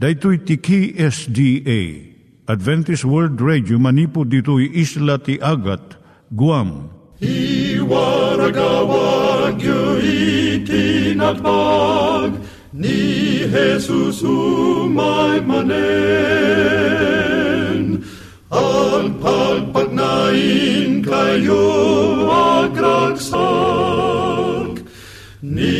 Daitui tiki SDA Adventist World Radio manipu ditui isla ti Agat Guam. I waragawag yu itinatpag ni Jesus umay manen ang pagpagnain kayo agkansak ni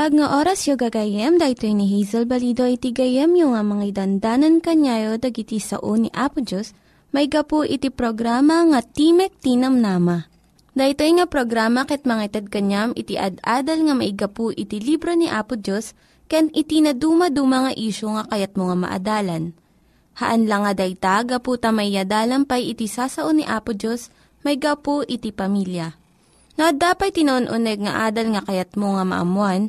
Naimbag nga oras yo gagayem, daytoy ni Hazel Balido iti gayem yo nga mga dandanan kanyayo dagiti sao ni Apo Diyos, may gapu iti programa nga Timek Tinam Nama. Daytoy nga programa ket mga itad kanyam iti ad-adal nga maigapu iti libro ni Apo Diyos, ken iti na dumaduma nga isyo nga kayat mo nga maadalan. Haan lang nga dayta, gapu tamay yadalam pay iti sasao ni Apo Diyos, may gapu iti pamilya. No, dapat tinon-uneg nga adal nga kayat mo nga maamuan,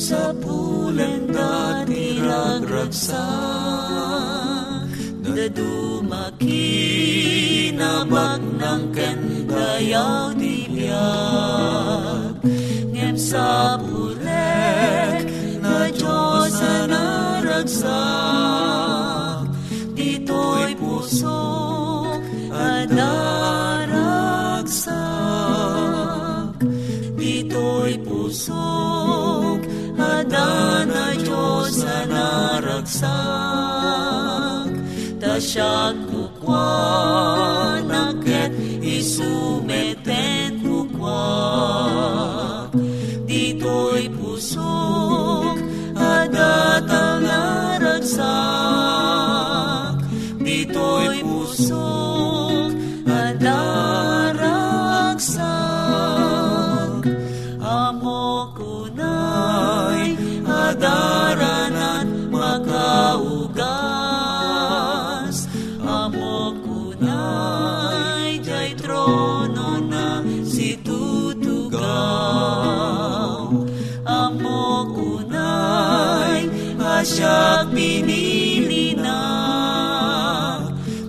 sa pulan dati ragragsak Dadumakinabag ng kendayaw di biyak. Ngem sa pulet na Diyos na naragsak naragsak Ta siya'y kukwan Akit isumeten kukwan Dito'y pusok Hada asyak pinili na.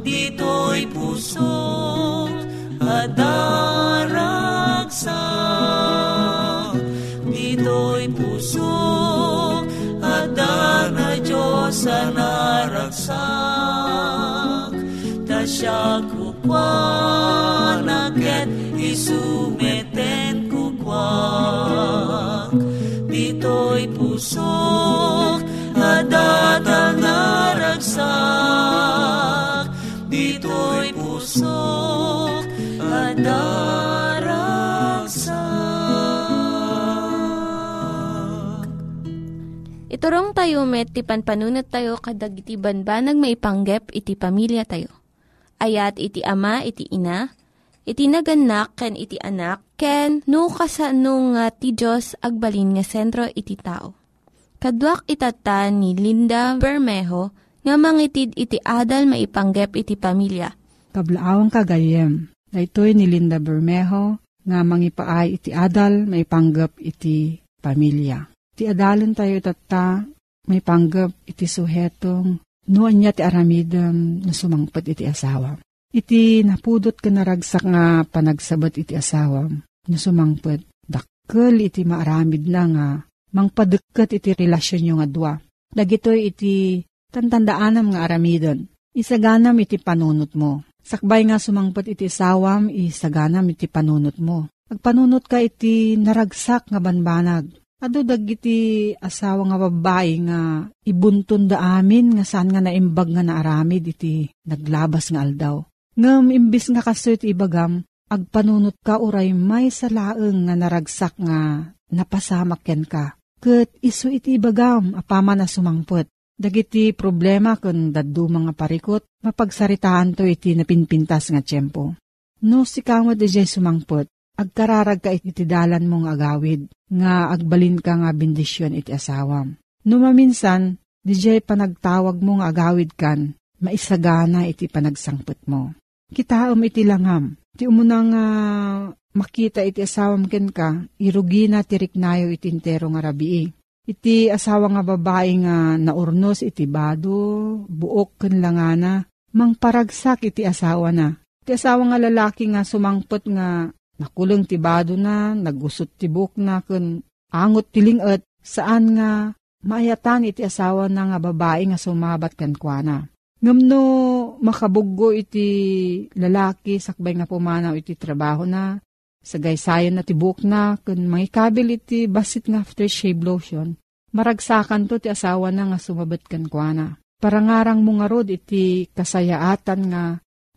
Dito'y pusok adaragsak Dito'y pusok Adar na Diyos ang naragsak Ta siya kukwan Akit isumeten kukwan Dito'y pusok Adat ang naragsak Dito'y pusok Adaragsak Iturong tayo met, ti panpanunat tayo kadag iti banbanag maipanggep iti pamilya tayo. Ayat iti ama, iti ina, iti naganak, ken iti anak, ken no kasano nga ti Diyos agbalin nga sentro iti tao. Kaduak itata ni Linda Bermejo nga mangitid iti adal maipanggep iti pamilya. Kablaawang kagayem. Daytoy ni Linda Bermejo nga mangipaay iti adal may panggap iti pamilya. Ti adalon tayo tata may panggap iti suhetong Noan niya ti aramidem na sumangpet iti asawa. Iti napudot ka naragsak nga panagsabat iti asawa na sumangpet. Dakkel iti maaramid na nga mangpadeket iti relasyon yung adwa. Dagitoy iti tantandaanam nga aramidon. Isaganam iti panunot mo. Sakbay nga sumangpet iti sawam, isaganam iti panunot mo. Agpanunot ka iti naragsak nga banbanag. Ado dagiti asawa nga babae nga ibuntun da amin nga saan nga naimbag nga naaramid iti naglabas nga aldaw. Ngam imbis nga kaso iti ibagam, agpanunot ka uray may salaeng nga naragsak nga napasamak ken ka. Kat iso iti ibagam apama na sumangpot. Dagiti problema kun daddu mga parikot, mapagsaritaan to iti napinpintas nga tiyempo. No si kamot di sumangpot, agkararag ka iti dalan mong agawid, nga agbalin ka nga bendisyon iti asawam. Numaminsan, di panagtawag mo nga agawid kan, maisagana iti panagsangpot mo. Kitaom iti langam, ti umunang uh, makita iti asawam ken ka, irugi na tiriknayo iti intero nga rabii. Iti asawa nga babae nga naurnos iti bado, buok ken langana, mangparagsak iti asawa na. Iti asawa nga lalaki nga sumangpot nga nakulong ti bado na, nagusot ti buk na kun angot tilingat, saan nga maayatan iti asawa na nga babae nga sumabat kan kuana. Ngamno makabuggo iti lalaki sakbay nga pumanaw iti trabaho na, sagaysayan na tibuk na, kun mangikabil iti basit nga aftershave lotion, maragsakan to ti asawa na nga sumabat kan kuana. Parangarang mo nga iti kasayaatan nga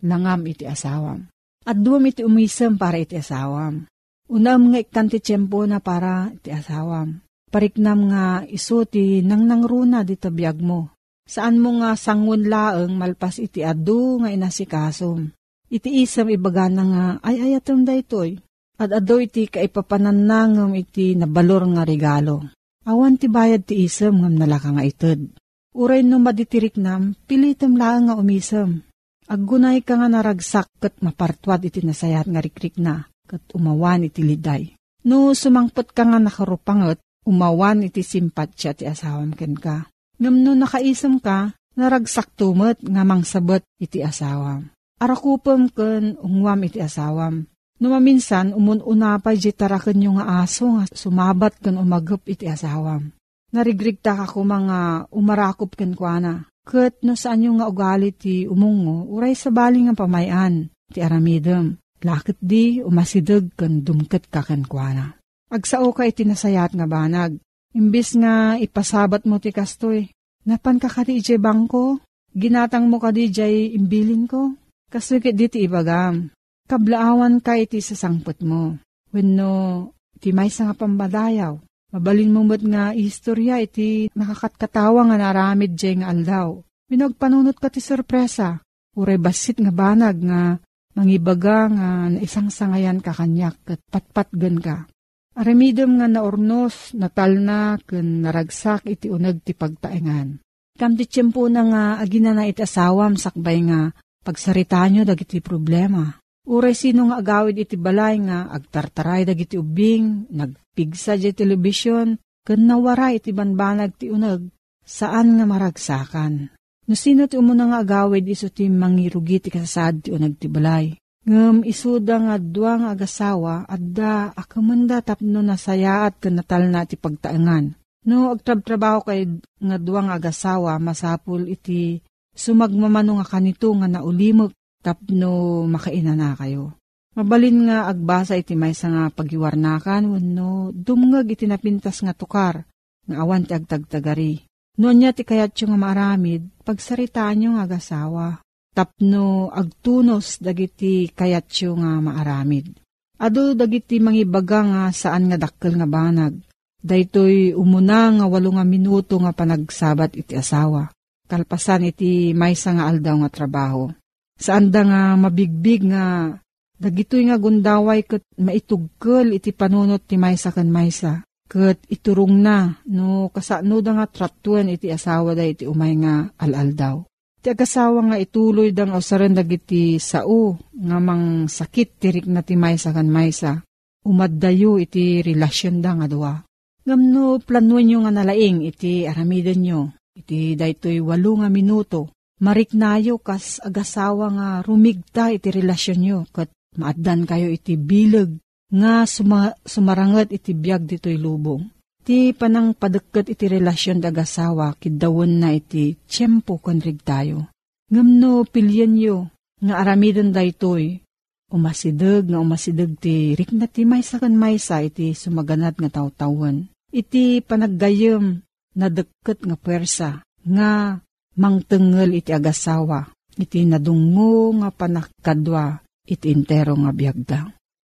langam iti asawam. At duwam iti umisem para iti asawam. Unam nga ikan ti tiyempo na para iti asawam. Pariknam nga iso ti nang nangruna di tabiyag mo. Saan mo nga sangun laeng malpas iti adu nga inasikasom. Iti isam ibaga nga ay ayatom da itoy. At ado iti kaipapananangam iti nabalor nga regalo. Awan ti bayad ti isam ngam nalaka nga ited. Uray no maditirik nam, pilitem lang nga umisem. Aggunay ka nga naragsak kat mapartwad iti nasayat nga rikrik na, kat umawan iti liday. No sumangpot ka nga nakarupangot, umawan iti simpatsya ti asawam ken ka. Ngam no nakaisam ka, naragsak tumot nga mangsabot iti asawam. Arakupam ken ungwam iti asawam. No maminsan, umununapay di tarakan yung nga aso nga sumabat ken umagop iti asawam narigrigta ka ko mga umarakop ken kuana. Kat no saan yung nga ugali ti umungo, uray sa bali nga pamayan, ti aramidem. Lakit di umasidag kan dumket ka ken kuana. Agsao ka iti nasayat nga banag. Imbis nga ipasabat mo ti kastoy. Napan ka kati ije bangko? Ginatang mo ka di jay imbilin ko? Kastoy kit di ti ibagam. Kablaawan ka iti sasangpot mo. Wenno, ti may nga pambadayaw Mabalin mo mo't nga istorya iti nakakatkatawa nga naramid jay nga aldaw. Minagpanunot ka ti sorpresa. Uray basit nga banag nga mangibaga nga isang sangayan ka kanyak at patpatgan ka. Aramidom nga naornos, natal na, kun naragsak iti unag ti pagtaengan. Kam ti tiyempo na nga agina na iti asawam sakbay nga pagsarita nyo dagiti problema. Uray sino nga agawid iti balay nga agtartaray dagiti ubing, nagpigsa di telebisyon, ken nawara iti banbanag ti uneg, saan nga maragsakan. No sino ti umuna nga agawid iso ti mangirugi ti kasasad ti uneg ti balay. Ngem isuda nga dua nga agasawa adda akamanda tapno nasayaat ken natal na ti pagtaengan. No agtrab-trabaho kay nga dua agasawa masapul iti sumagmamano nga kanito nga naulimog tapno makaina na kayo. Mabalin nga agbasa iti may nga pagiwarnakan wenno dumngag iti napintas nga tukar nga awan ti agtagtagari. Noon niya ti kayat nga maramid, pagsaritaan nyo nga agasawa. Tapno agtunos dagiti kayat nga maaramid. Ado dagiti mangibaga nga saan nga dakkel nga banag. Daytoy umuna nga walo nga minuto nga panagsabat iti asawa. Kalpasan iti maysa nga aldaw nga trabaho. Saan da nga mabigbig nga dagitoy nga gundaway ket maitugkel iti panunot ti maysa ken maysa. Ket iturong na no kasano da nga tratuan iti asawa da iti umay nga alaldaw. Ti agasawa nga ituloy dang usaran dagiti sao nga mang sakit tirik na ti maysa kan maysa. Umaddayo iti relasyon da nga duwa. Ngamno planuan nyo nga nalaing iti aramiden nyo. iti daytoy walo nga minuto. Mariknayo kas agasawa nga rumigta iti relasyon nyo kat maaddan kayo iti bilag nga suma, sumarangat iti biyag dito'y lubong. Ti panang padagkat iti relasyon dagasawa kidawon na iti tiyempo konrig tayo. Ngamno pilyan yo nga aramidan daytoy umasidag nga umasidag ti rikna ti maysa kan maysa iti sumaganat nga tawtawan. Iti panaggayem na deket nga pwersa nga mangtengel iti agasawa iti nadungo nga panakadwa iti intero nga biyagda.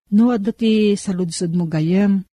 No, adto ti saludsod mo gayem,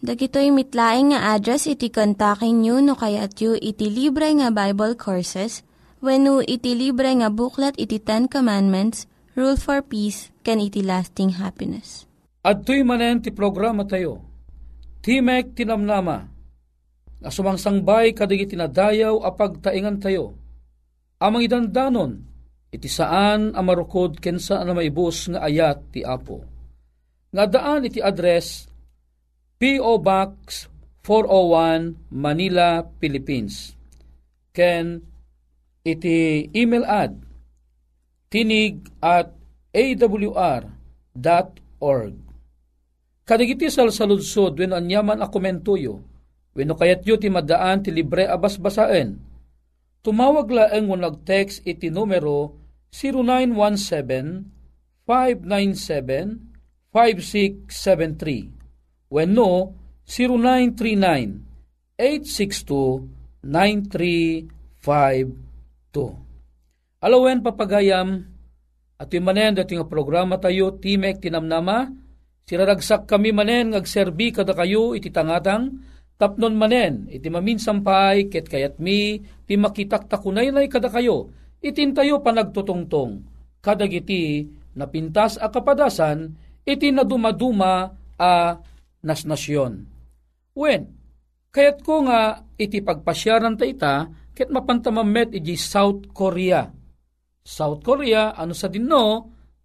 Dagitoy mitlaing nga address iti kontakin nyo no kayat yu iti libre nga Bible Courses when no iti libre nga buklat iti Ten Commandments, Rule for Peace, can iti lasting happiness. At tuy manen ti programa tayo, Timek Tinamnama, nga sumangsangbay kadig tinadayaw apag taingan tayo, amang idandanon, iti saan amarukod kensa na maibus nga ayat ti Apo. Nga daan iti address P.O. Box 401 Manila, Philippines. Ken iti email ad tinig at awr.org. Kadigiti sal saludsod when anyaman a komentuyo, when kayat yu ti madaan ti libre abas basaen. Tumawag laeng mo nag-text iti numero 0917 597 5673 When no, 0939-862-9352. Alawen papagayam, at yung manen dating programa tayo, Timek Tinamnama, siraragsak kami manen ngagserbi kada kayo iti tangatang, tapnon manen, iti maminsampay, ket kayat mi, ti makitak takunaylay kada kayo, itintayo panagtutungtong, kadagiti napintas a kapadasan, iti nadumaduma a nas nasyon. Wen, kayat ko nga iti pagpasyaran ta ita, ket mapantamamet iti South Korea. South Korea, ano sa dinno,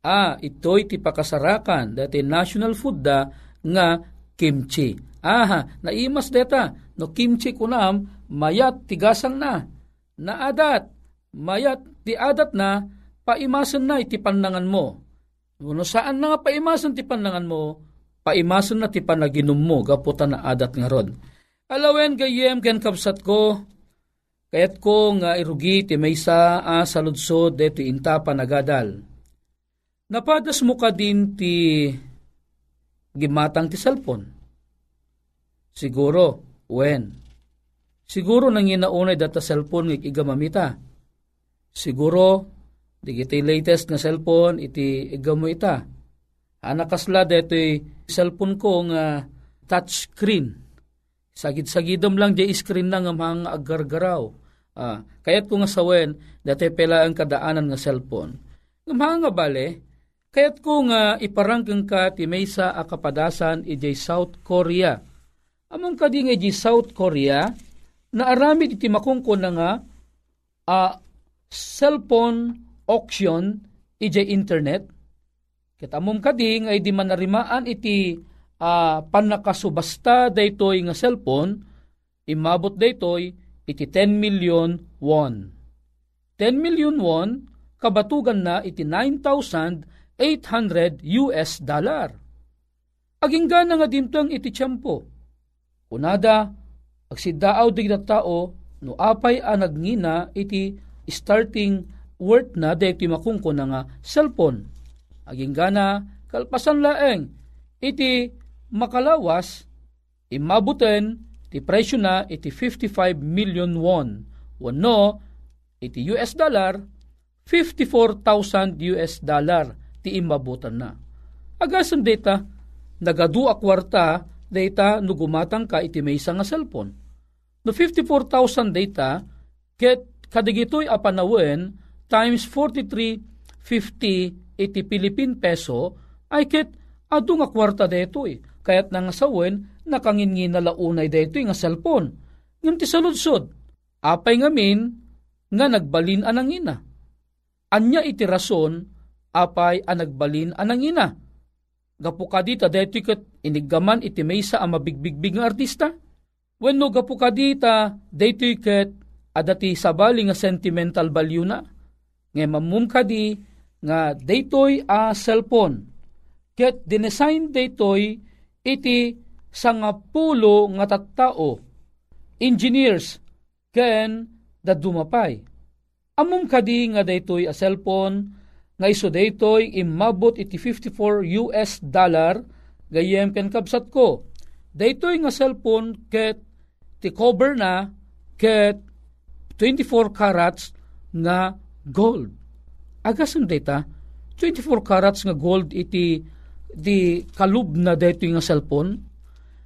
ah, ito'y ti pakasarakan, dati national food da, nga kimchi. Aha, naimas deta, no kimchi kunam, mayat tigasang na, naadat, mayat ti adat na, paimasan na iti panangan mo. No saan na nga paimasan ti panangan mo, paimason na ti panaginom mo, gaputan na adat nga rod. Alawen gayem ken kapsat ko, kayat ko nga irugi ti maysa a saludsod deto inta panagadal. Napadas mo ka din ti gimatang ti cellphone. Siguro, when? Siguro nang inaunay data cellphone ng igamamita. Siguro, di latest nga cellphone iti igamo ita Anakasla detoy cellphone ko nga touch screen. Sagid-sagidom lang di screen na nga mga agargaraw. Ah, kayat ko nga sawen, dati pela ang kadaanan nga cellphone. Nga bale, kayat ko nga iparangkang ka ti maysa a kapadasan iti South Korea. Among kadi nga iti South Korea, naaramid iti makungko na nga a cellphone auction iti internet Kitamom kading ay di manarimaan iti uh, panakasubasta daytoy nga cellphone, imabot daytoy iti 10 million won. 10 million won, kabatugan na iti 9,800 US dollar. Aging gana nga dimtang iti tiyempo. Kunada, agsidaaw na tao, no apay a nagngina iti starting worth na daytoy makungko na nga cellphone Aging gana, kalpasan laeng, iti makalawas, imabuten, ti presyo na iti 55 million won. Wano, iti US dollar, 54,000 US dollar ti imabutan na. Agasam data, nagadu kwarta data no gumatang ka iti may nga cellphone. No 54,000 data, ket kadigitoy apanawen times 43.50 iti Philippine peso ay ket adu nga kwarta detoy. Kayat nang sawen nakangin na launay detoy nga cellphone. Ngem ti saludsod, apay ngamin nga nagbalin anang ina. Anya iti rason apay ang nagbalin anang ina. Gapu ka dita detoy ket inigaman iti maysa ang mabigbigbig nga artista. Wenno gapu ka dita detoy ket adati sabali nga sentimental value na nga mamum kadi nga daytoy a cellphone. Ket dinesign daytoy iti sangapulo nga tattao, engineers, ken dadumapay. Amum kadi nga daytoy a cellphone nga iso daytoy imabot iti 54 US dollar gayem ken kabsat ko. Daytoy nga cellphone ket ti cover na ket 24 carats nga gold. Agasam data, 24 carats nga gold iti di kalub na dito nga cellphone.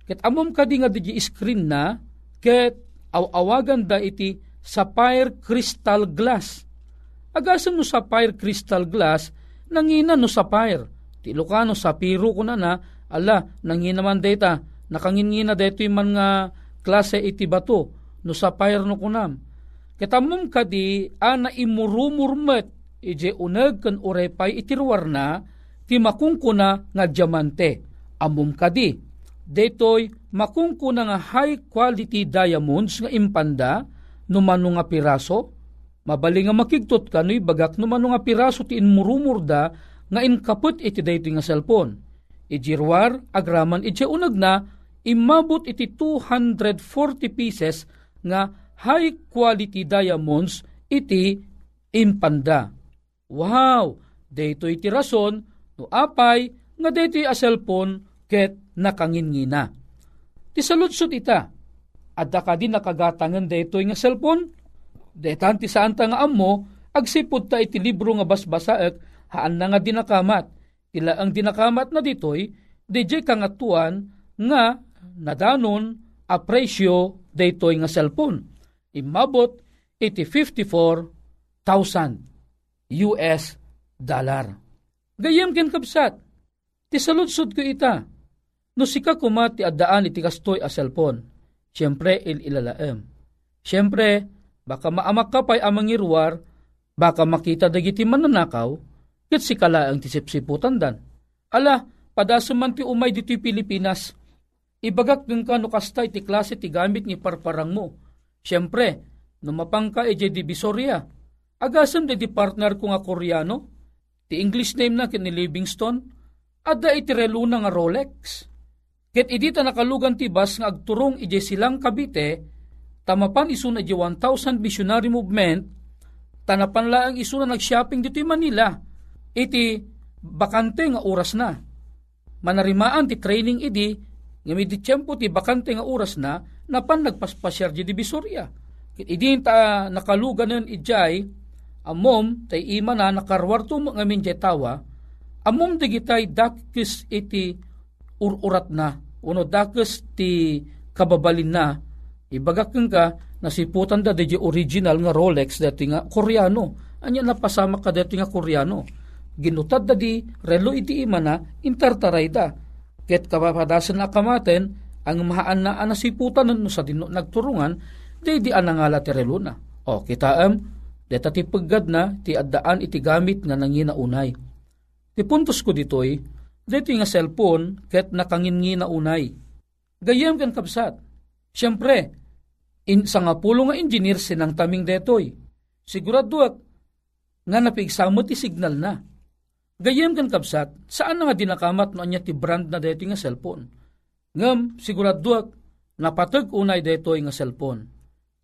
Ket amom ka di nga di screen na, ket awagan da iti sapphire crystal glass. Agasam no sapphire crystal glass, nangina no sapphire. Ti Ilocano sapiro ko na na, ala, nangina man data, nakangingina dito man nga klase iti bato, no sapphire no kunam Katamom kadi ana imurumurmet ije uneg kan urepay itirwar na ti makungkuna nga diamante. Amom kadi detoy makungkuna nga high quality diamonds nga impanda no nga piraso mabali nga makigtot kanoy bagak no nga piraso ti inmurumurda nga inkaput iti daytoy nga cellphone. Ijirwar agraman ije uneg na imabot iti 240 pieces nga high quality diamonds iti impanda. Wow! Dito iti rason no apay nga dito a cellphone ket nakangingina. Ti saludsod ita, adda ka din nakagatangan dito nga cellphone, detan ti saan ta nga ammo, agsipod ta iti libro nga basbasaek, haan na nga dinakamat. Ila ang dinakamat na ditoy, DJ kangatuan nga nadanon a presyo daytoy nga cellphone imabot iti 54,000 US dollar. Gayem ken kapsat, ti saludsod ko ita, no sika kuma ti addaan iti kastoy a cellphone, siyempre il ilalaem. Siyempre, baka maamak ka pa'y amang irwar, baka makita dagiti mananakaw, ket si kalaang ti sipsiputan dan. Ala, padasuman ti umay dito'y Pilipinas, ibagak ng ka no kastay ti klase ti gamit ni parparang mo, Siyempre, numapang ka e di Divisoria. Agasam di partner ko nga Koreano. Ti English name na ni Livingston. Adda iti reluna nga Rolex. Ket idita nakalugan ti bas nga agturong ije silang kabite, tamapan iso na 1,000 missionary movement, tanapan laang iso na nag-shopping dito Manila. Iti bakante nga oras na. Manarimaan ti training idi, nga may tiyempo ti bakante nga oras na, napan nagpaspasyar di Divisoria. Idin ta nakaluganan ijay, amom tay ima na nakarwarto mga min tawa, amom digitay dakis iti ururat na, uno dakis ti kababalin na, ibagak ka nasiputan da di original nga Rolex dati nga Koreano. Anya napasama ka dati nga Koreano. Ginutad da di relo iti ima na intartaray da. Ket kapapadasan na kamaten ang mahaan na anasiputan no sa dino nagturungan, di di anangala ti reluna. O kitaam, deta ti paggad na ti addaan iti gamit nga nangina unay. Ti puntos ko ditoy, dito nga cellphone ket nakangin unay. Gayam kan kapsat. Siyempre, in, sa nga pulo nga engineer sinang taming detoy. Siguraduat nga napigsamot ti signal na. Gayam kan kapsat, saan nga dinakamat no anya ti brand na dito nga cellphone? Ngam, siguraduak, napatag unay detoy nga cellphone.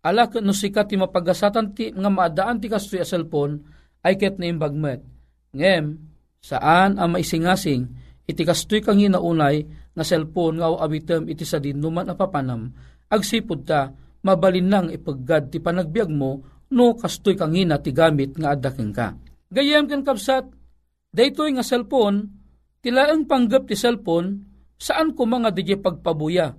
Ala no sikat ti mapagasatan ti nga maadaan ti kastoy a cellphone ay ket na imbagmet. Ngem, saan ang maisingasing iti kastoy kang hinaunay nga cellphone nga awitem iti sa dinuman apapanam, agsipod ta, mabalin nang ipaggad ti panagbiag mo, no kastoy kang hina ti gamit nga adaking ka. Gayem kan kapsat, daytoy nga cellphone, tilaang panggap ti cellphone, saan ko mga DJ pagpabuya.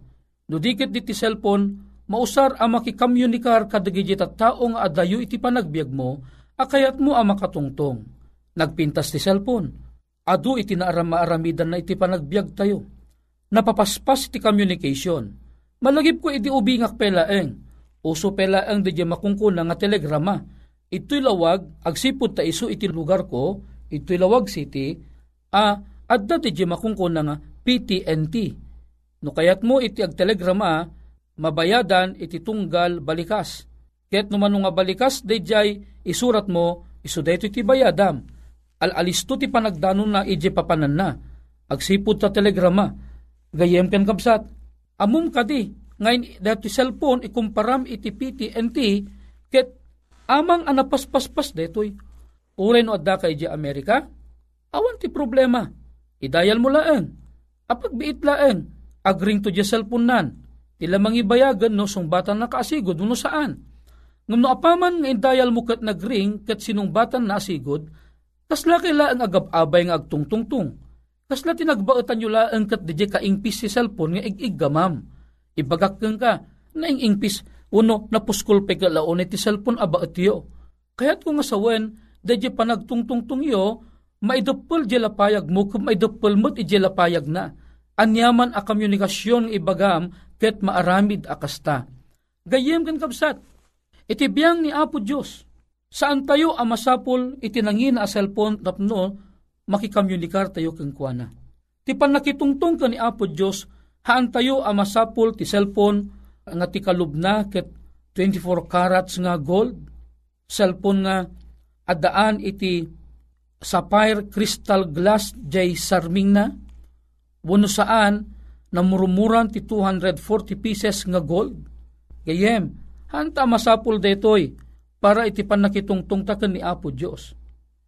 No dikit di ti cellphone, mausar ang makikamunikar kadagiti tao nga adayo iti panagbiag mo, akayat mo ang makatungtong. Nagpintas ti cellphone, adu iti naarama-aramidan na iti panagbiag tayo. Napapaspas iti communication. Malagip ko iti ubingak pelaeng, uso pelaeng di makungkuna nga telegrama, ito'y lawag, agsipod ta iso iti lugar ko, ito'y lawag city, a adda ti makungkuna nga PTNT. No kayat mo iti ag telegrama, mabayadan iti tunggal balikas. Ket no nga balikas, dayjay isurat mo, iso dayto iti bayadam. Al-alisto ti panagdanon na ije papanan na. Agsipod ta telegrama. Gayem ken kapsat. Amum kadi, ngayon dati cellphone ikumparam iti PTNT, ket Amang anapaspaspas detoy. Uray no adda kay Amerika, awan ti problema. Idayal mo laeng. Apag biit laeng, agring to di cellphone nan. Tila mangibayagan no sung batan na kaasigod no saan. Ngam no apaman nga idayal mo kat nagring kat sinong batan na asigod, kasla kaila ang agab-abay nga agtungtungtung. Kasla tinagbaetan nyo laeng kat di kaingpis si cellphone nga ig-ig gamam. Ibagak ka, na ing-ingpis Uno, napuskol pe ka laon iti cellphone aba itiyo. Kaya't kung asawen, dadya panagtungtungtung yo, maidapol jela payag mo, kung maidapol mo't ijela payag na. Anyaman a komunikasyon ibagam, ket maaramid akasta. Gayem kan kapsat, iti biyang ni Apo Diyos, saan tayo amasapol itinangin a cellphone tapno, makikomunikar tayo kang kuana. Ti panakitungtong ka ni Apo Diyos, haan tayo amasapol ti cellphone nga ti kalubna ket 24 carats nga gold, cellphone nga adaan iti sapphire crystal glass jay sarming na, wano saan na murumuran ti 240 pieces nga gold. Gayem, hanta masapul detoy para iti panakitungtong taken ni Apo Diyos.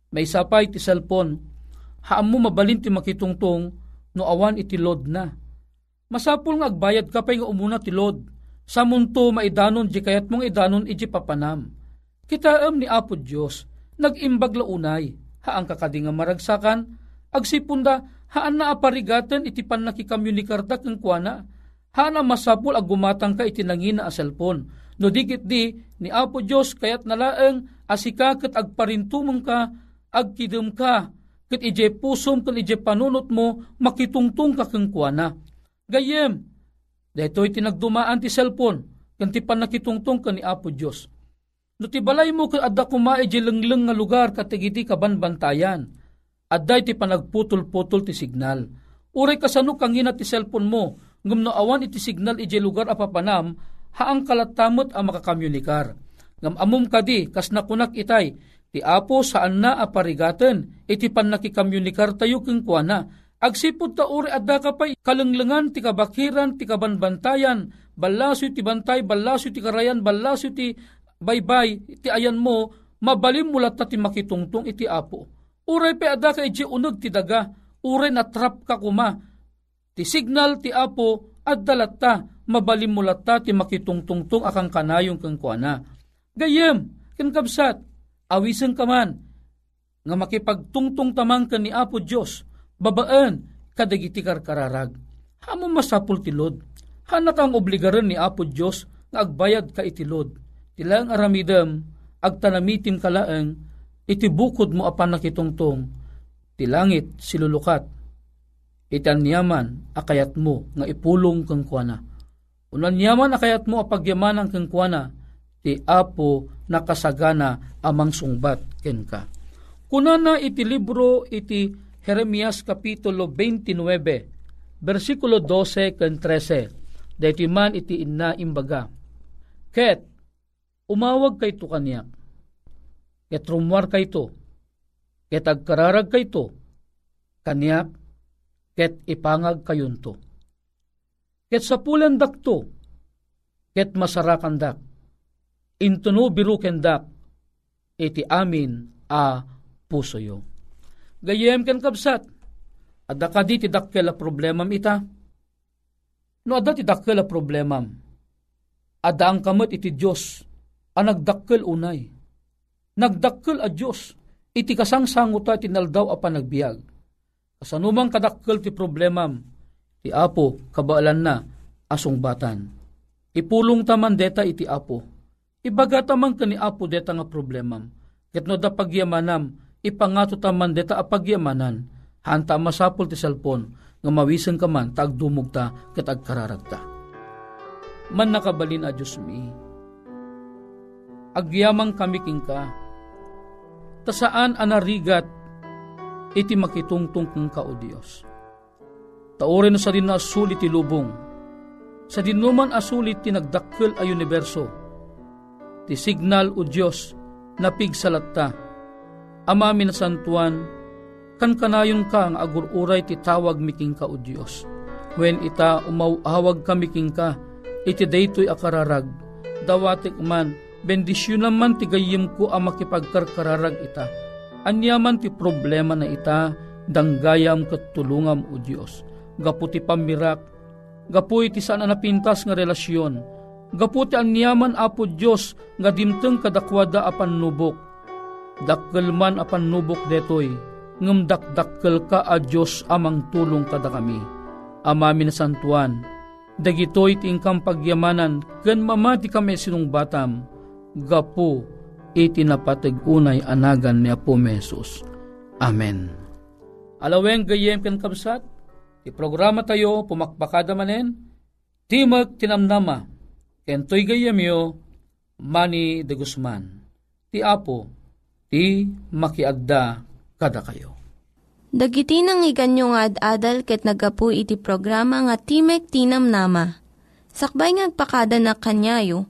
May sapay ti cellphone, haam mo mabalin ti makitungtong no awan iti load na. Masapul nga agbayad ka pa nga umuna ti load sa munto maidanon di kayat mong idanon iji papanam. Kitaam ni Apo Diyos, nagimbag launay, haang kakadi nga maragsakan, agsipunda, haan na aparigatan iti pan nakikamunikarta kang kuana, haan na masapul ag gumatang ka iti nangina a cellphone. No digit di, ni Apo Diyos kayat nalaeng asika kat agparintumong ka, agkidum ka, kat ije pusom kan ije panunot mo, makitungtung ka kang kuana. Gayem, Dahito'y tinagdumaan ti cellphone, kan ti panakitungtong ka ni Apo Diyos. No ti balay mo ka adda kumae di lengleng nga lugar katigiti kabanbantayan. Adday ti panagputol-putol ti signal. Uray kasano kang ti cellphone mo, ngum no awan iti signal iti lugar apapanam, haang kalatamot ang makakamunikar. Ngam amum kadi, kas nakunak itay, ti apo saan na aparigaten, iti pan nakikamunikar tayo keng kuana, Agsipod ta uri adda ka pa'y kalenglengan ti kabakiran ti kabanbantayan, balaso ti bantay, balaso ti karayan, balaso ti baybay, ti ayan mo, mabalim mulat ta ti makitungtong iti apo. Uray pe adda ka iti unag ti daga, uray na trap ka kuma. Ti signal ti apo, addalat ta, mabalim mulat ta ti makitungtungtong akang kanayong kang kuana. Gayem, kinkabsat, awisan ka man, nga makipagtungtong tamang ka ni Apo Diyos, babaan kadagiti karkararag. Hamo masapul tilod. Hanak ang obligaran ni Apo Diyos nga agbayad ka itilod. Tilang aramidam, agtanamitim kalaeng, itibukod mo apan nakitungtong, tilangit silulukat, itan niyaman akayat mo nga ipulong kang kuana. Unan niyaman akayat mo apagyaman kang kuana, ti apo nakasagana amang sungbat ken ka. Kunana iti libro iti Jeremias Kapitulo 29, versikulo 12 kan 13. Dahito man iti inna imbaga. Ket, umawag kay to. Ket rumwar kay to. Ket agkararag kay to. Kanyak, ket ipangag kayunto. Ket sa pulan dakto, ket masarakan dak. Intuno biru kendak, iti amin a puso yung. Gayem kan kapsat, Adda ka di ti dakkel a problemam ita. No adda ti dakkel problemam. Adda ang kamot iti Diyos a nagdakkel unay. Nagdakkel a Diyos iti kasangsanguta iti naldaw a panagbiag. Kasanumang kadakkel ti problemam, ti apo kabaalan na asong batan. Ipulong taman deta iti apo. Ibaga taman kani apo deta nga problemam. Ket no da pagyamanam, ipangato taman deta a pagyamanan. Hanta masapol ti cellphone nga mawisan ka man tagdumog ta ket agkararagta. Man nakabalin a Diyos mi. Agyamang kami king ka. Ta saan anarigat iti makitungtong kong ka o Diyos. Taorin sa din na asulit ti lubong, sa dinuman asulit ti nagdakkel a universo, ti signal o Diyos na pigsalat ta, amami na santuan, kan kanayon ka ang agururay ti tawag miking ka o Diyos. When ita umawawag kami king ka, iti daytoy akararag, dawatik man, bendisyon naman ti gayim ko ang makipagkarkararag ita, Anyaman ti problema na ita, danggayam kat tulungam o Diyos. Gapu ti pamirak, gapu iti sana napintas nga relasyon, gapu ti anyaman apo Diyos nga dimteng kadakwada apan nubok. Dakkel man apan nubok detoy, ngem dakdakkel ka a Diyos amang tulong kada kami. Amami na santuan, dagitoy ti ingkang pagyamanan, ken mamati kami sinong batam, gapu iti napatag unay anagan ni Apo Mesos. Amen. Alaweng gayem ken kabsat, ti programa tayo pumakbakada manen, timag tinamnama, ken toy gayem yo, Mani de Guzman. Ti Apo, ti makiagda kada kayo. Dagiti nang iganyo nga ad-adal ket nagapu iti programa nga Timek Tinam Nama. Sakbay ngagpakada na kanyayo,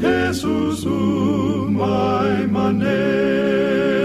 Jesusu, my manet.